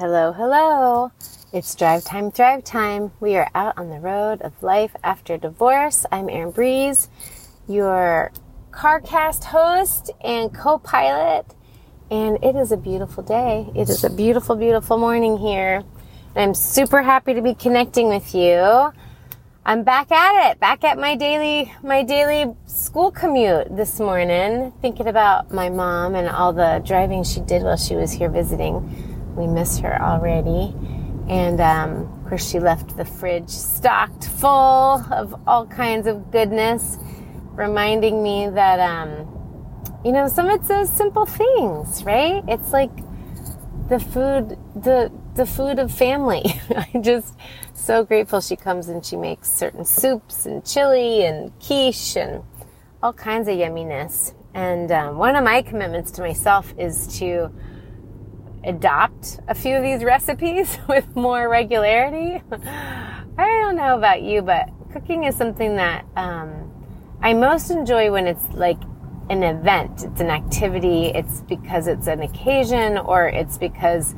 Hello, hello. It's drive time, thrive time. We are out on the road of life after divorce. I'm Erin Breeze, your CarCast host and co pilot. And it is a beautiful day. It is a beautiful, beautiful morning here. I'm super happy to be connecting with you. I'm back at it, back at my daily, my daily school commute this morning, thinking about my mom and all the driving she did while she was here visiting. We miss her already. And um, of course, she left the fridge stocked full of all kinds of goodness, reminding me that, um, you know, some it's those simple things, right? It's like the food, the the food of family. I'm just so grateful she comes and she makes certain soups and chili and quiche and all kinds of yumminess. And um, one of my commitments to myself is to adopt a few of these recipes with more regularity. I don't know about you, but cooking is something that um, I most enjoy when it's like an event, it's an activity, it's because it's an occasion, or it's because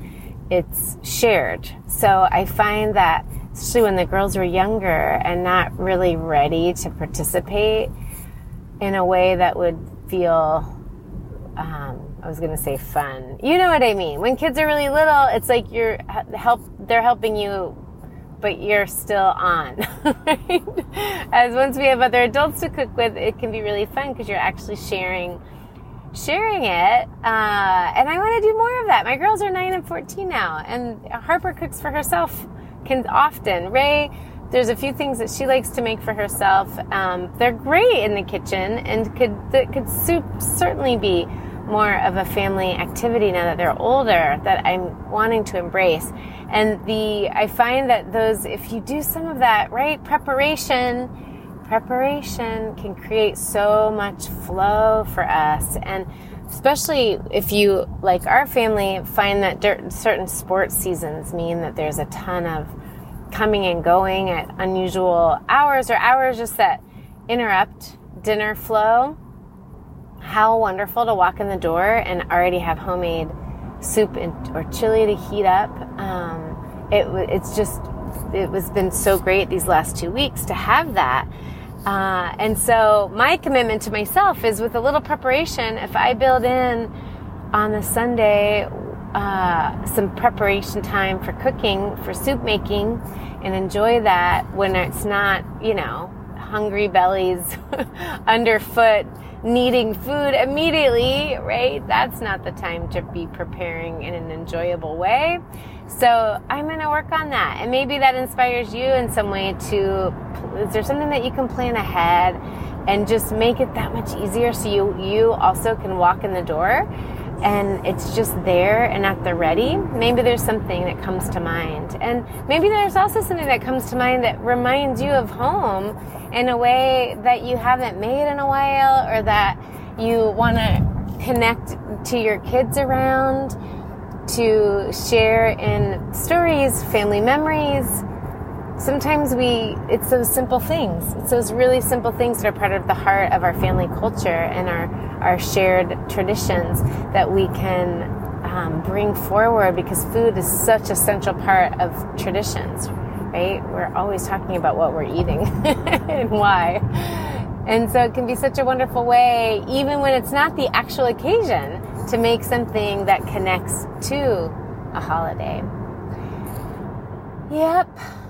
it's shared. So I find that, especially when the girls were younger and not really ready to participate in a way that would feel um, I was to say fun. You know what I mean. When kids are really little, it's like you're help they're helping you but you're still on. Right? As once we have other adults to cook with, it can be really fun because you're actually sharing sharing it. Uh, and I want to do more of that. My girls are 9 and 14 now, and Harper cooks for herself can often. Ray there's a few things that she likes to make for herself. Um, they're great in the kitchen and could that could soup certainly be more of a family activity now that they're older that I'm wanting to embrace. And the I find that those if you do some of that, right, preparation preparation can create so much flow for us and especially if you like our family find that certain sports seasons mean that there's a ton of coming and going at unusual hours or hours just that interrupt dinner flow how wonderful to walk in the door and already have homemade soup and, or chili to heat up. Um, it, it's just, it was been so great these last two weeks to have that. Uh, and so my commitment to myself is with a little preparation, if I build in on the Sunday uh, some preparation time for cooking, for soup making, and enjoy that when it's not, you know, hungry bellies underfoot needing food immediately, right? That's not the time to be preparing in an enjoyable way. So I'm going to work on that. And maybe that inspires you in some way to, is there something that you can plan ahead and just make it that much easier so you, you also can walk in the door and it's just there and at the ready, maybe there's something that comes to mind. And maybe there's also something that comes to mind that reminds you of home in a way that you haven't made in a while or that you want to connect to your kids around, to share in stories, family memories, sometimes we it's those simple things. It's those really simple things that are part of the heart of our family culture and our our shared traditions that we can um, bring forward because food is such a central part of traditions right? We're always talking about what we're eating and why. And so it can be such a wonderful way even when it's not the actual occasion to make something that connects to a holiday. Yep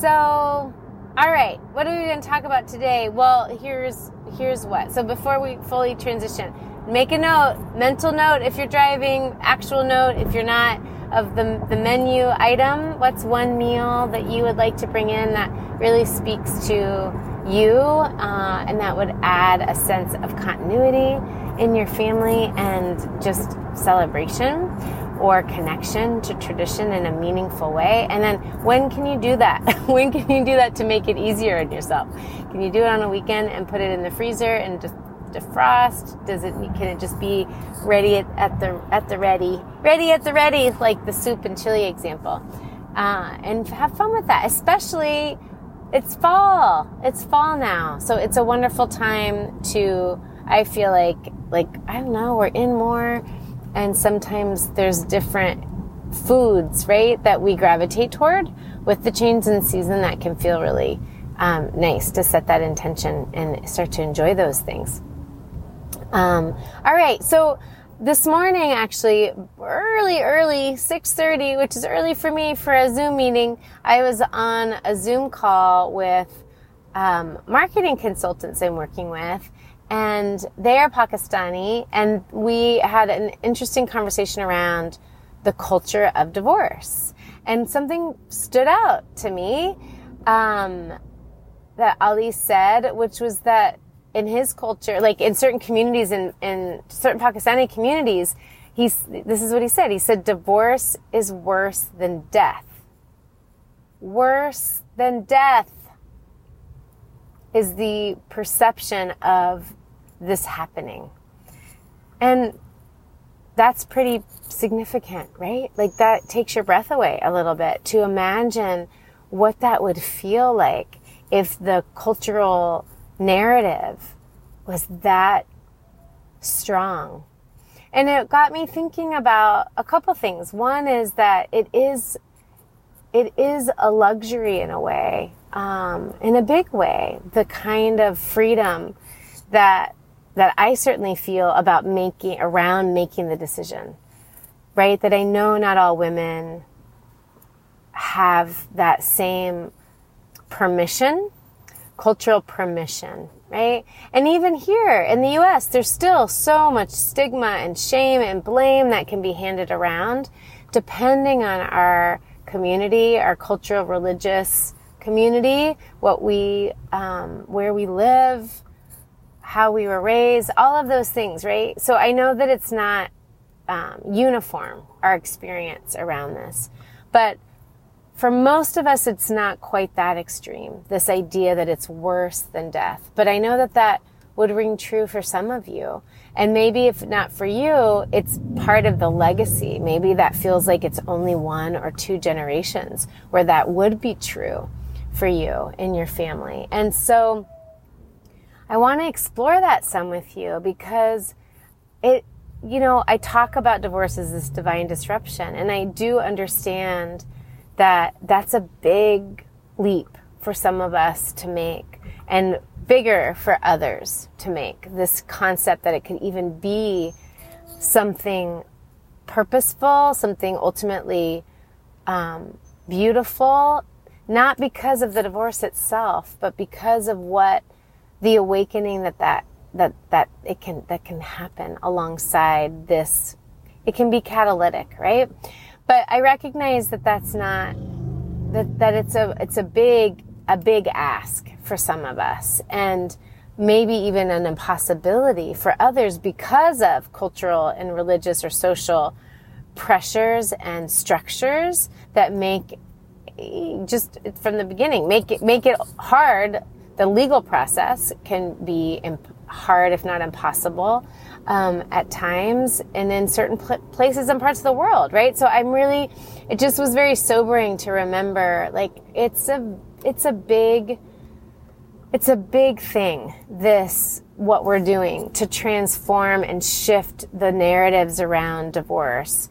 so, all right, what are we going to talk about today? Well, here's here's what. So before we fully transition, make a note, mental note if you're driving, actual note if you're not of the the menu item. What's one meal that you would like to bring in that really speaks to you, uh, and that would add a sense of continuity in your family and just celebration or connection to tradition in a meaningful way? And then when can you do that? when can you do that to make it easier on yourself? Can you do it on a weekend and put it in the freezer and just defrost? Does it can it just be ready at, the at the ready, ready at the ready, like the soup and chili example? Uh, and have fun with that, especially it's fall. It's fall now, so it's a wonderful time to. I feel like like I don't know, we're in more and sometimes there's different foods, right, that we gravitate toward with the change in season that can feel really um, nice to set that intention and start to enjoy those things. Um, all right, so this morning actually early early 6.30 which is early for me for a zoom meeting i was on a zoom call with um, marketing consultants i'm working with and they are pakistani and we had an interesting conversation around the culture of divorce and something stood out to me um, that ali said which was that in his culture, like in certain communities, in, in certain Pakistani communities, he's, this is what he said. He said, divorce is worse than death. Worse than death is the perception of this happening. And that's pretty significant, right? Like that takes your breath away a little bit to imagine what that would feel like if the cultural narrative was that strong. And it got me thinking about a couple things. One is that it is it is a luxury in a way, um, in a big way, the kind of freedom that that I certainly feel about making around making the decision. Right? That I know not all women have that same permission cultural permission, right? And even here in the US, there's still so much stigma and shame and blame that can be handed around depending on our community, our cultural, religious community, what we, um, where we live, how we were raised, all of those things, right? So I know that it's not um, uniform, our experience around this. But for most of us, it's not quite that extreme, this idea that it's worse than death. But I know that that would ring true for some of you. And maybe if not for you, it's part of the legacy. Maybe that feels like it's only one or two generations where that would be true for you in your family. And so I want to explore that some with you because it, you know, I talk about divorce as this divine disruption and I do understand that that's a big leap for some of us to make and bigger for others to make. This concept that it could even be something purposeful, something ultimately um, beautiful, not because of the divorce itself, but because of what the awakening that that that that it can that can happen alongside this. It can be catalytic, right? But I recognize that that's not that that it's a it's a big a big ask for some of us and maybe even an impossibility for others because of cultural and religious or social pressures and structures that make just from the beginning make it make it hard the legal process can be hard if not impossible um, at times and in certain pl- places and parts of the world, right? So I'm really, it just was very sobering to remember, like, it's a, it's a big, it's a big thing, this, what we're doing to transform and shift the narratives around divorce.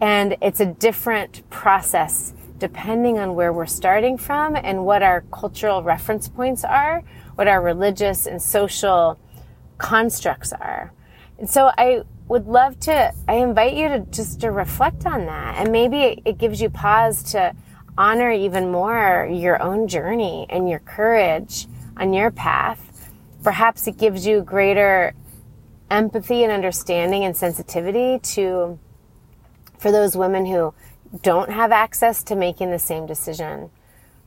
And it's a different process depending on where we're starting from and what our cultural reference points are, what our religious and social constructs are. And so I would love to, I invite you to just to reflect on that. And maybe it, gives you pause to honor even more your own journey and your courage on your path. Perhaps it gives you greater empathy and understanding and sensitivity to, for those women who don't have access to making the same decision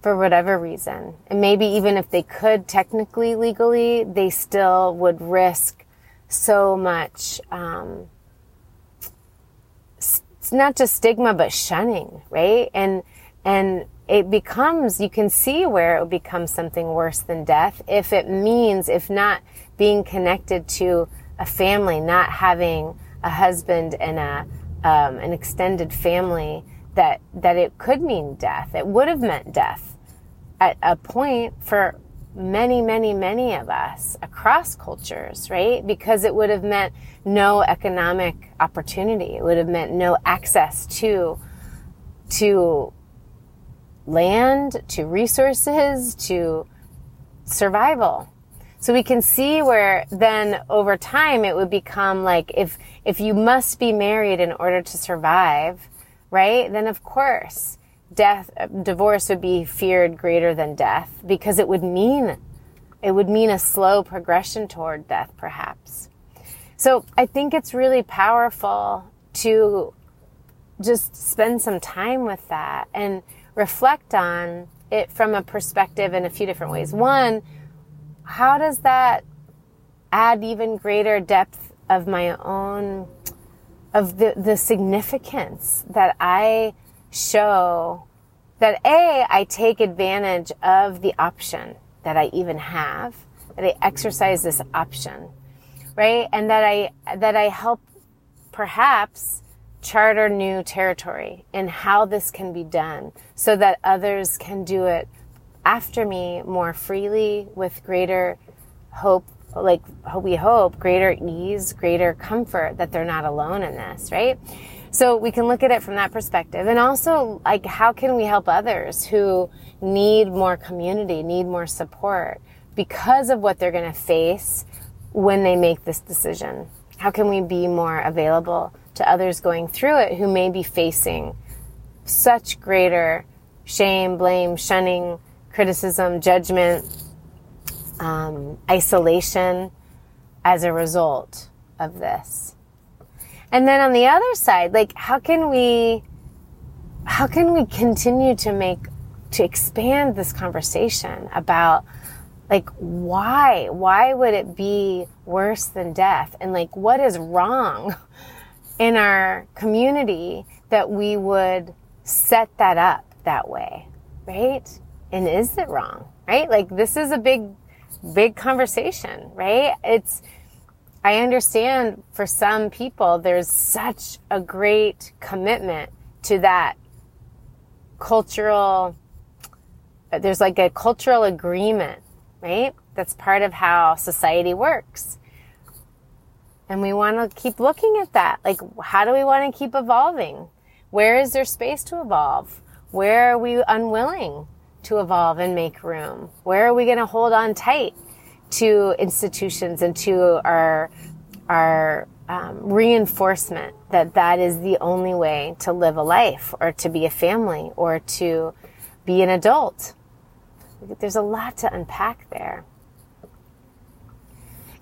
for whatever reason. And maybe even if they could technically, legally, they still would risk so much um, it's not just stigma but shunning right and and it becomes you can see where it becomes something worse than death if it means if not being connected to a family not having a husband and a um, an extended family that that it could mean death it would have meant death at a point for many, many, many of us across cultures, right? Because it would have meant no economic opportunity. It would have meant no access to to land, to resources, to survival. So we can see where then over time it would become like if if you must be married in order to survive, right? Then of course death uh, divorce would be feared greater than death because it would mean it would mean a slow progression toward death perhaps. So I think it's really powerful to just spend some time with that and reflect on it from a perspective in a few different ways. One, how does that add even greater depth of my own of the, the significance that I show that A, I take advantage of the option that I even have, that I exercise this option, right? And that I, that I help perhaps charter new territory in how this can be done so that others can do it after me more freely with greater hope like we hope greater ease greater comfort that they're not alone in this right? So we can look at it from that perspective. And also like how can we help others who need more community need more support because of what they're going to face when they make this decision? How can we be more available to others going through it who may be facing such greater shame, blame, shunning, criticism, judgment, um, isolation as a result of this. And then on the other side, like how can we how can we continue to make to expand this conversation about like why why would it be worse than death and like what is wrong in our community that we would set that up that way, right? And is it wrong, right? Like this is a big, big conversation, right? It's, I understand for some people, there's such a great commitment to that cultural, uh, there's like a cultural agreement, right? That's part of how society works. And we want to keep looking at that. Like, how do we want to keep evolving? Where is there space to evolve? Where are we unwilling to evolve and make room? Where are we going to hold on tight to institutions and to our, our um, reinforcement that that is the only way to live a life or to be a family or to be an adult? There's a lot to unpack there.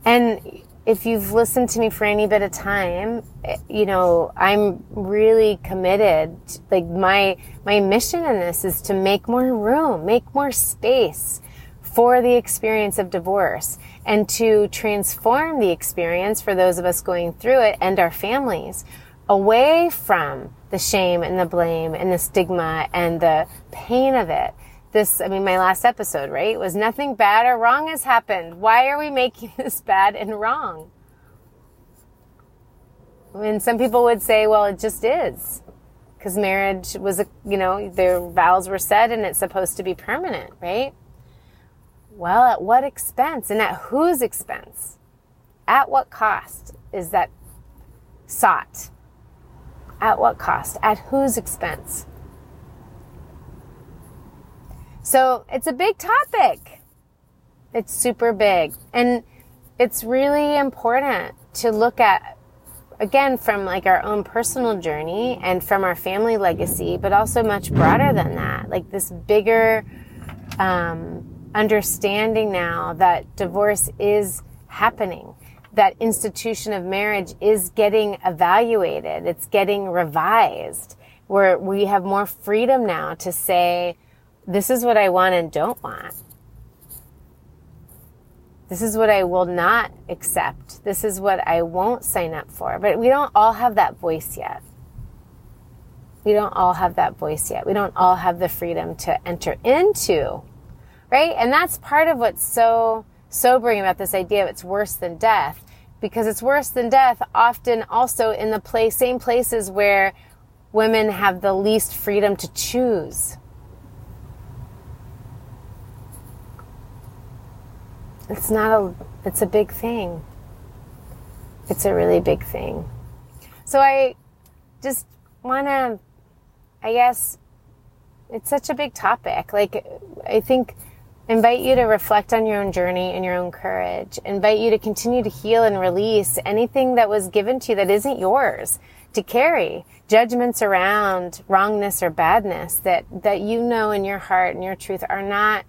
And if you've listened to me for any bit of time, eh, you know, I'm really committed. Like my, my mission in this is to make more room, make more space for the experience of divorce and to transform the experience for those of us going through it and our families away from the shame and the blame and the stigma and the pain of it this, I mean, my last episode, right, was nothing bad or wrong has happened. Why are we making this bad and wrong? And some people would say, well, it just is. Because marriage was a, you know, their vows were said and it's supposed to be permanent, right? Well, at what expense and at whose expense? At what cost is that sought? At what cost? At whose expense? So it's a big topic. It's super big. And it's really important to look at, again, from like our own personal journey and from our family legacy, but also much broader than that. Like this bigger um, understanding now that divorce is happening. That institution of marriage is getting evaluated. It's getting revised. Where we have more freedom now to say, this is what I want and don't want. This is what I will not accept. This is what I won't sign up for. But we don't all have that voice yet. We don't all have that voice yet. We don't all have the freedom to enter into, right? And that's part of what's so sobering about this idea of it's worse than death because it's worse than death often also in the place, same places where women have the least freedom to choose it's not a it's a big thing it's a really big thing so i just want to I guess it's such a big topic. Like, I think invite you to reflect on your own journey and your own courage. Invite you to continue to heal and release anything that was given to you that isn't yours to carry. Judgments around wrongness or badness that, that you know in your heart and your truth are not,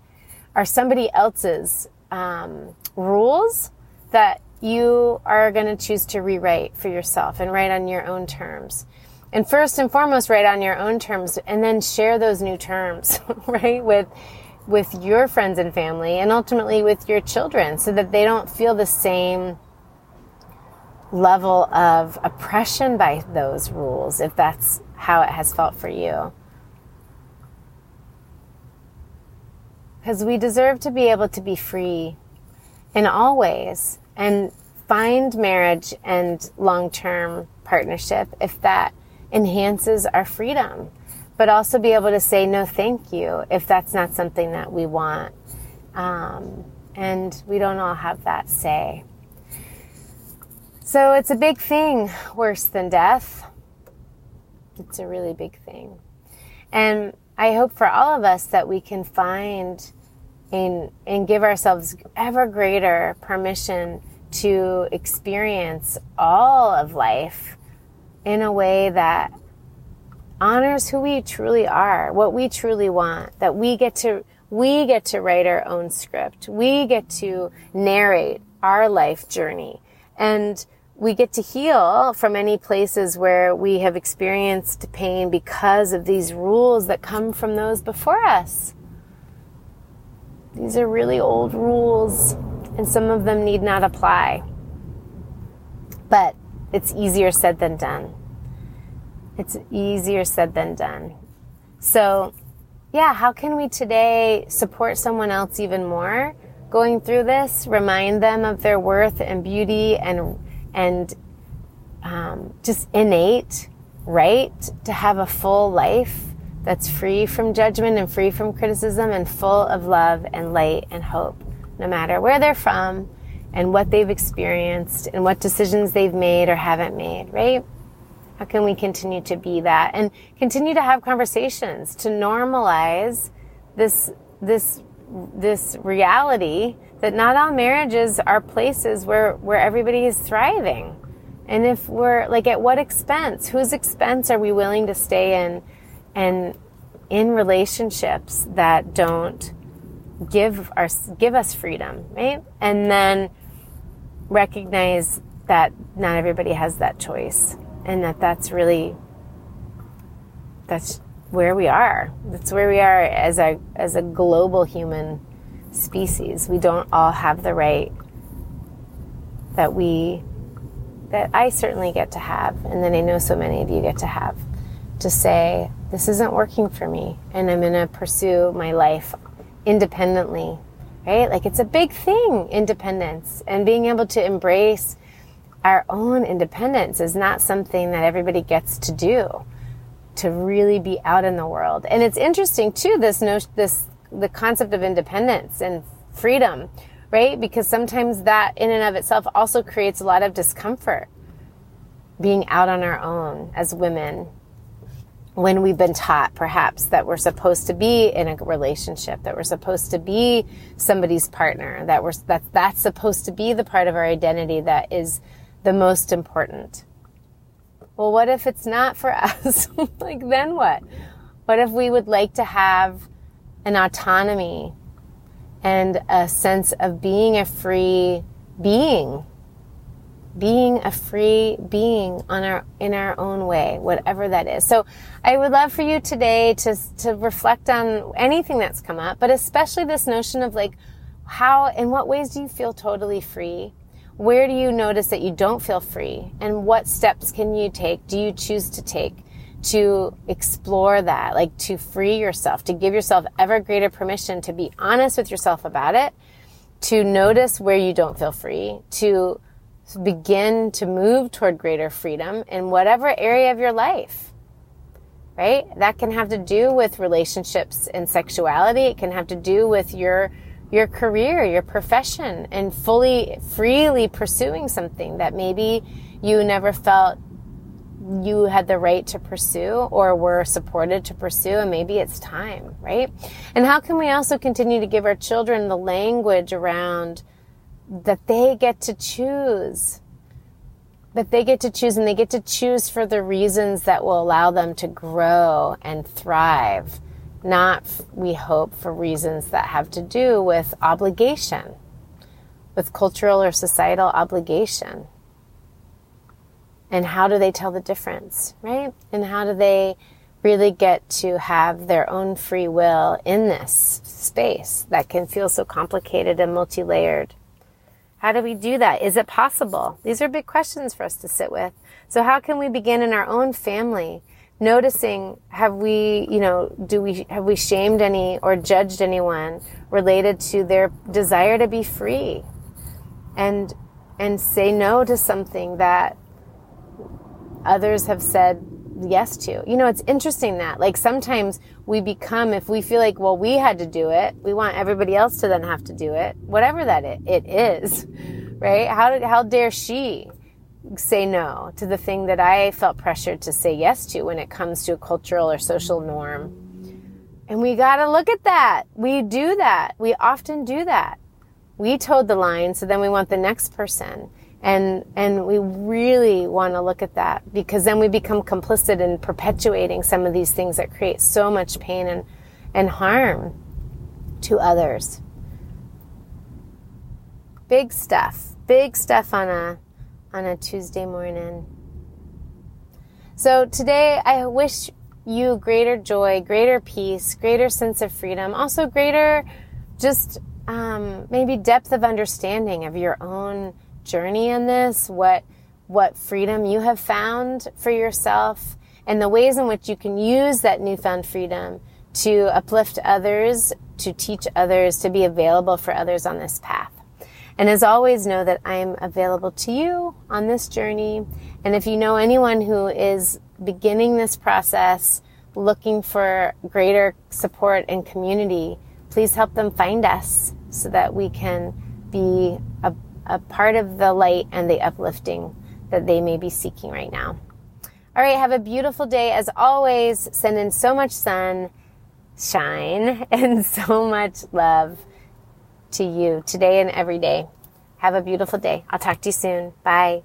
are somebody else's, um, rules that you are going to choose to rewrite for yourself and write on your own terms. And first and foremost, write on your own terms and then share those new terms, right? With, with your friends and family and ultimately with your children so that they don't feel the same level of oppression by those rules if that's how it has felt for you. Because we deserve to be able to be free in all ways and find marriage and long term partnership if that enhances our freedom. But also be able to say no, thank you if that's not something that we want. Um, and we don't all have that say. So it's a big thing, worse than death. It's a really big thing. And I hope for all of us that we can find and, and give ourselves ever greater permission to experience all of life in a way that honors who we truly are, what we truly want, that we get to we get to write our own script. We get to narrate our life journey. And we get to heal from any places where we have experienced pain because of these rules that come from those before us. These are really old rules, and some of them need not apply. But it's easier said than done. It's easier said than done. So, yeah, how can we today support someone else even more going through this? Remind them of their worth and beauty and and um, just innate right to have a full life that's free from judgment and free from criticism and full of love and light and hope, no matter where they're from and what they've experienced and what decisions they've made or haven't made, right? How can we continue to be that and continue to have conversations to normalize this, this, this reality that not all marriages are places where, where everybody is thriving. And if we're like, at what expense? Whose expense are we willing to stay in and in relationships that don't give our give us freedom, right? And then recognize that not everybody has that choice, and that that's really that's where we are. That's where we are as a as a global human species. We don't all have the right that we that I certainly get to have, and that I know so many of you get to have to say, this isn't working for me and I'm going to pursue my life independently, right? Like it's a big thing, independence and being able to embrace our own independence is not something that everybody gets to do to really be out in the world. And it's interesting too, this notion, this, the concept of independence and freedom, right? Because sometimes that in and of itself also creates a lot of discomfort being out on our own as women when we've been taught perhaps that we're supposed to be in a relationship that we're supposed to be somebody's partner that we're that that's supposed to be the part of our identity that is the most important. Well what if it's not for us? Like then what? What if we would like to have an autonomy and a sense of being a free being. Being a free being on our in our own way whatever that is. So i would love for you today to to reflect on anything that's come up but especially this notion of like how in what ways do you feel totally free? Where do you notice that you don't feel free? And what steps can you take do you choose to take to explore that like to free yourself to give yourself ever greater permission to be honest with yourself about it to notice where you don't feel free to begin to move toward greater freedom in whatever area of your life. Right? That can have to do with relationships and sexuality. It can have to do with your your career, your profession, and fully freely pursuing something that maybe you never felt you had the right to pursue or were supported to pursue and maybe it's time, right? And how can we also continue to give our children the language around that they get to choose? That they get to choose and they get to choose for the reasons that will allow them to grow and thrive, not, we hope, for reasons that have to do with obligation, with cultural or societal obligation and how do they tell the difference, right? And how do they really get to have their own free will in this space that can feel so complicated and multi layered? How do we do that? Is it possible? These are big questions for us to sit with. So, how can we begin in our own family? Noticing, have we, you know, do we, have we shamed any or judged anyone related to their desire to be free? And, and say no to something that others have said yes to. You know, it's interesting that like sometimes we become, if we feel like, well, we had to do it, we want everybody else to then have to do it, whatever that it, it is, right? How did, how dare she say no to the thing that I felt pressured to say yes to when it comes to a cultural or social norm? And we got to look at that. We do that. We often do that. We toed the line, so then we want the next person and and we really want to look at that because then we become complicit in perpetuating some of these things that create so much pain and and harm to others. Big stuff big stuff on a on a tuesday morning. So today i wish you greater joy greater peace greater sense of freedom also greater just um, maybe depth of understanding of your own journey in this, what what freedom you have found for yourself, and the ways in which you can use that newfound freedom to uplift others, to teach others, to be available for others on this path. And as always, know that I'm available to you on this journey. And if you know anyone who is beginning this process, looking for greater support and community, please help them find us so that we can be a a part of the light and the uplifting that they may be seeking right now. All right, have a beautiful day. As always, send in so much sun, shine, and so much love to you today and every day. Have a beautiful day. I'll talk to you soon. Bye.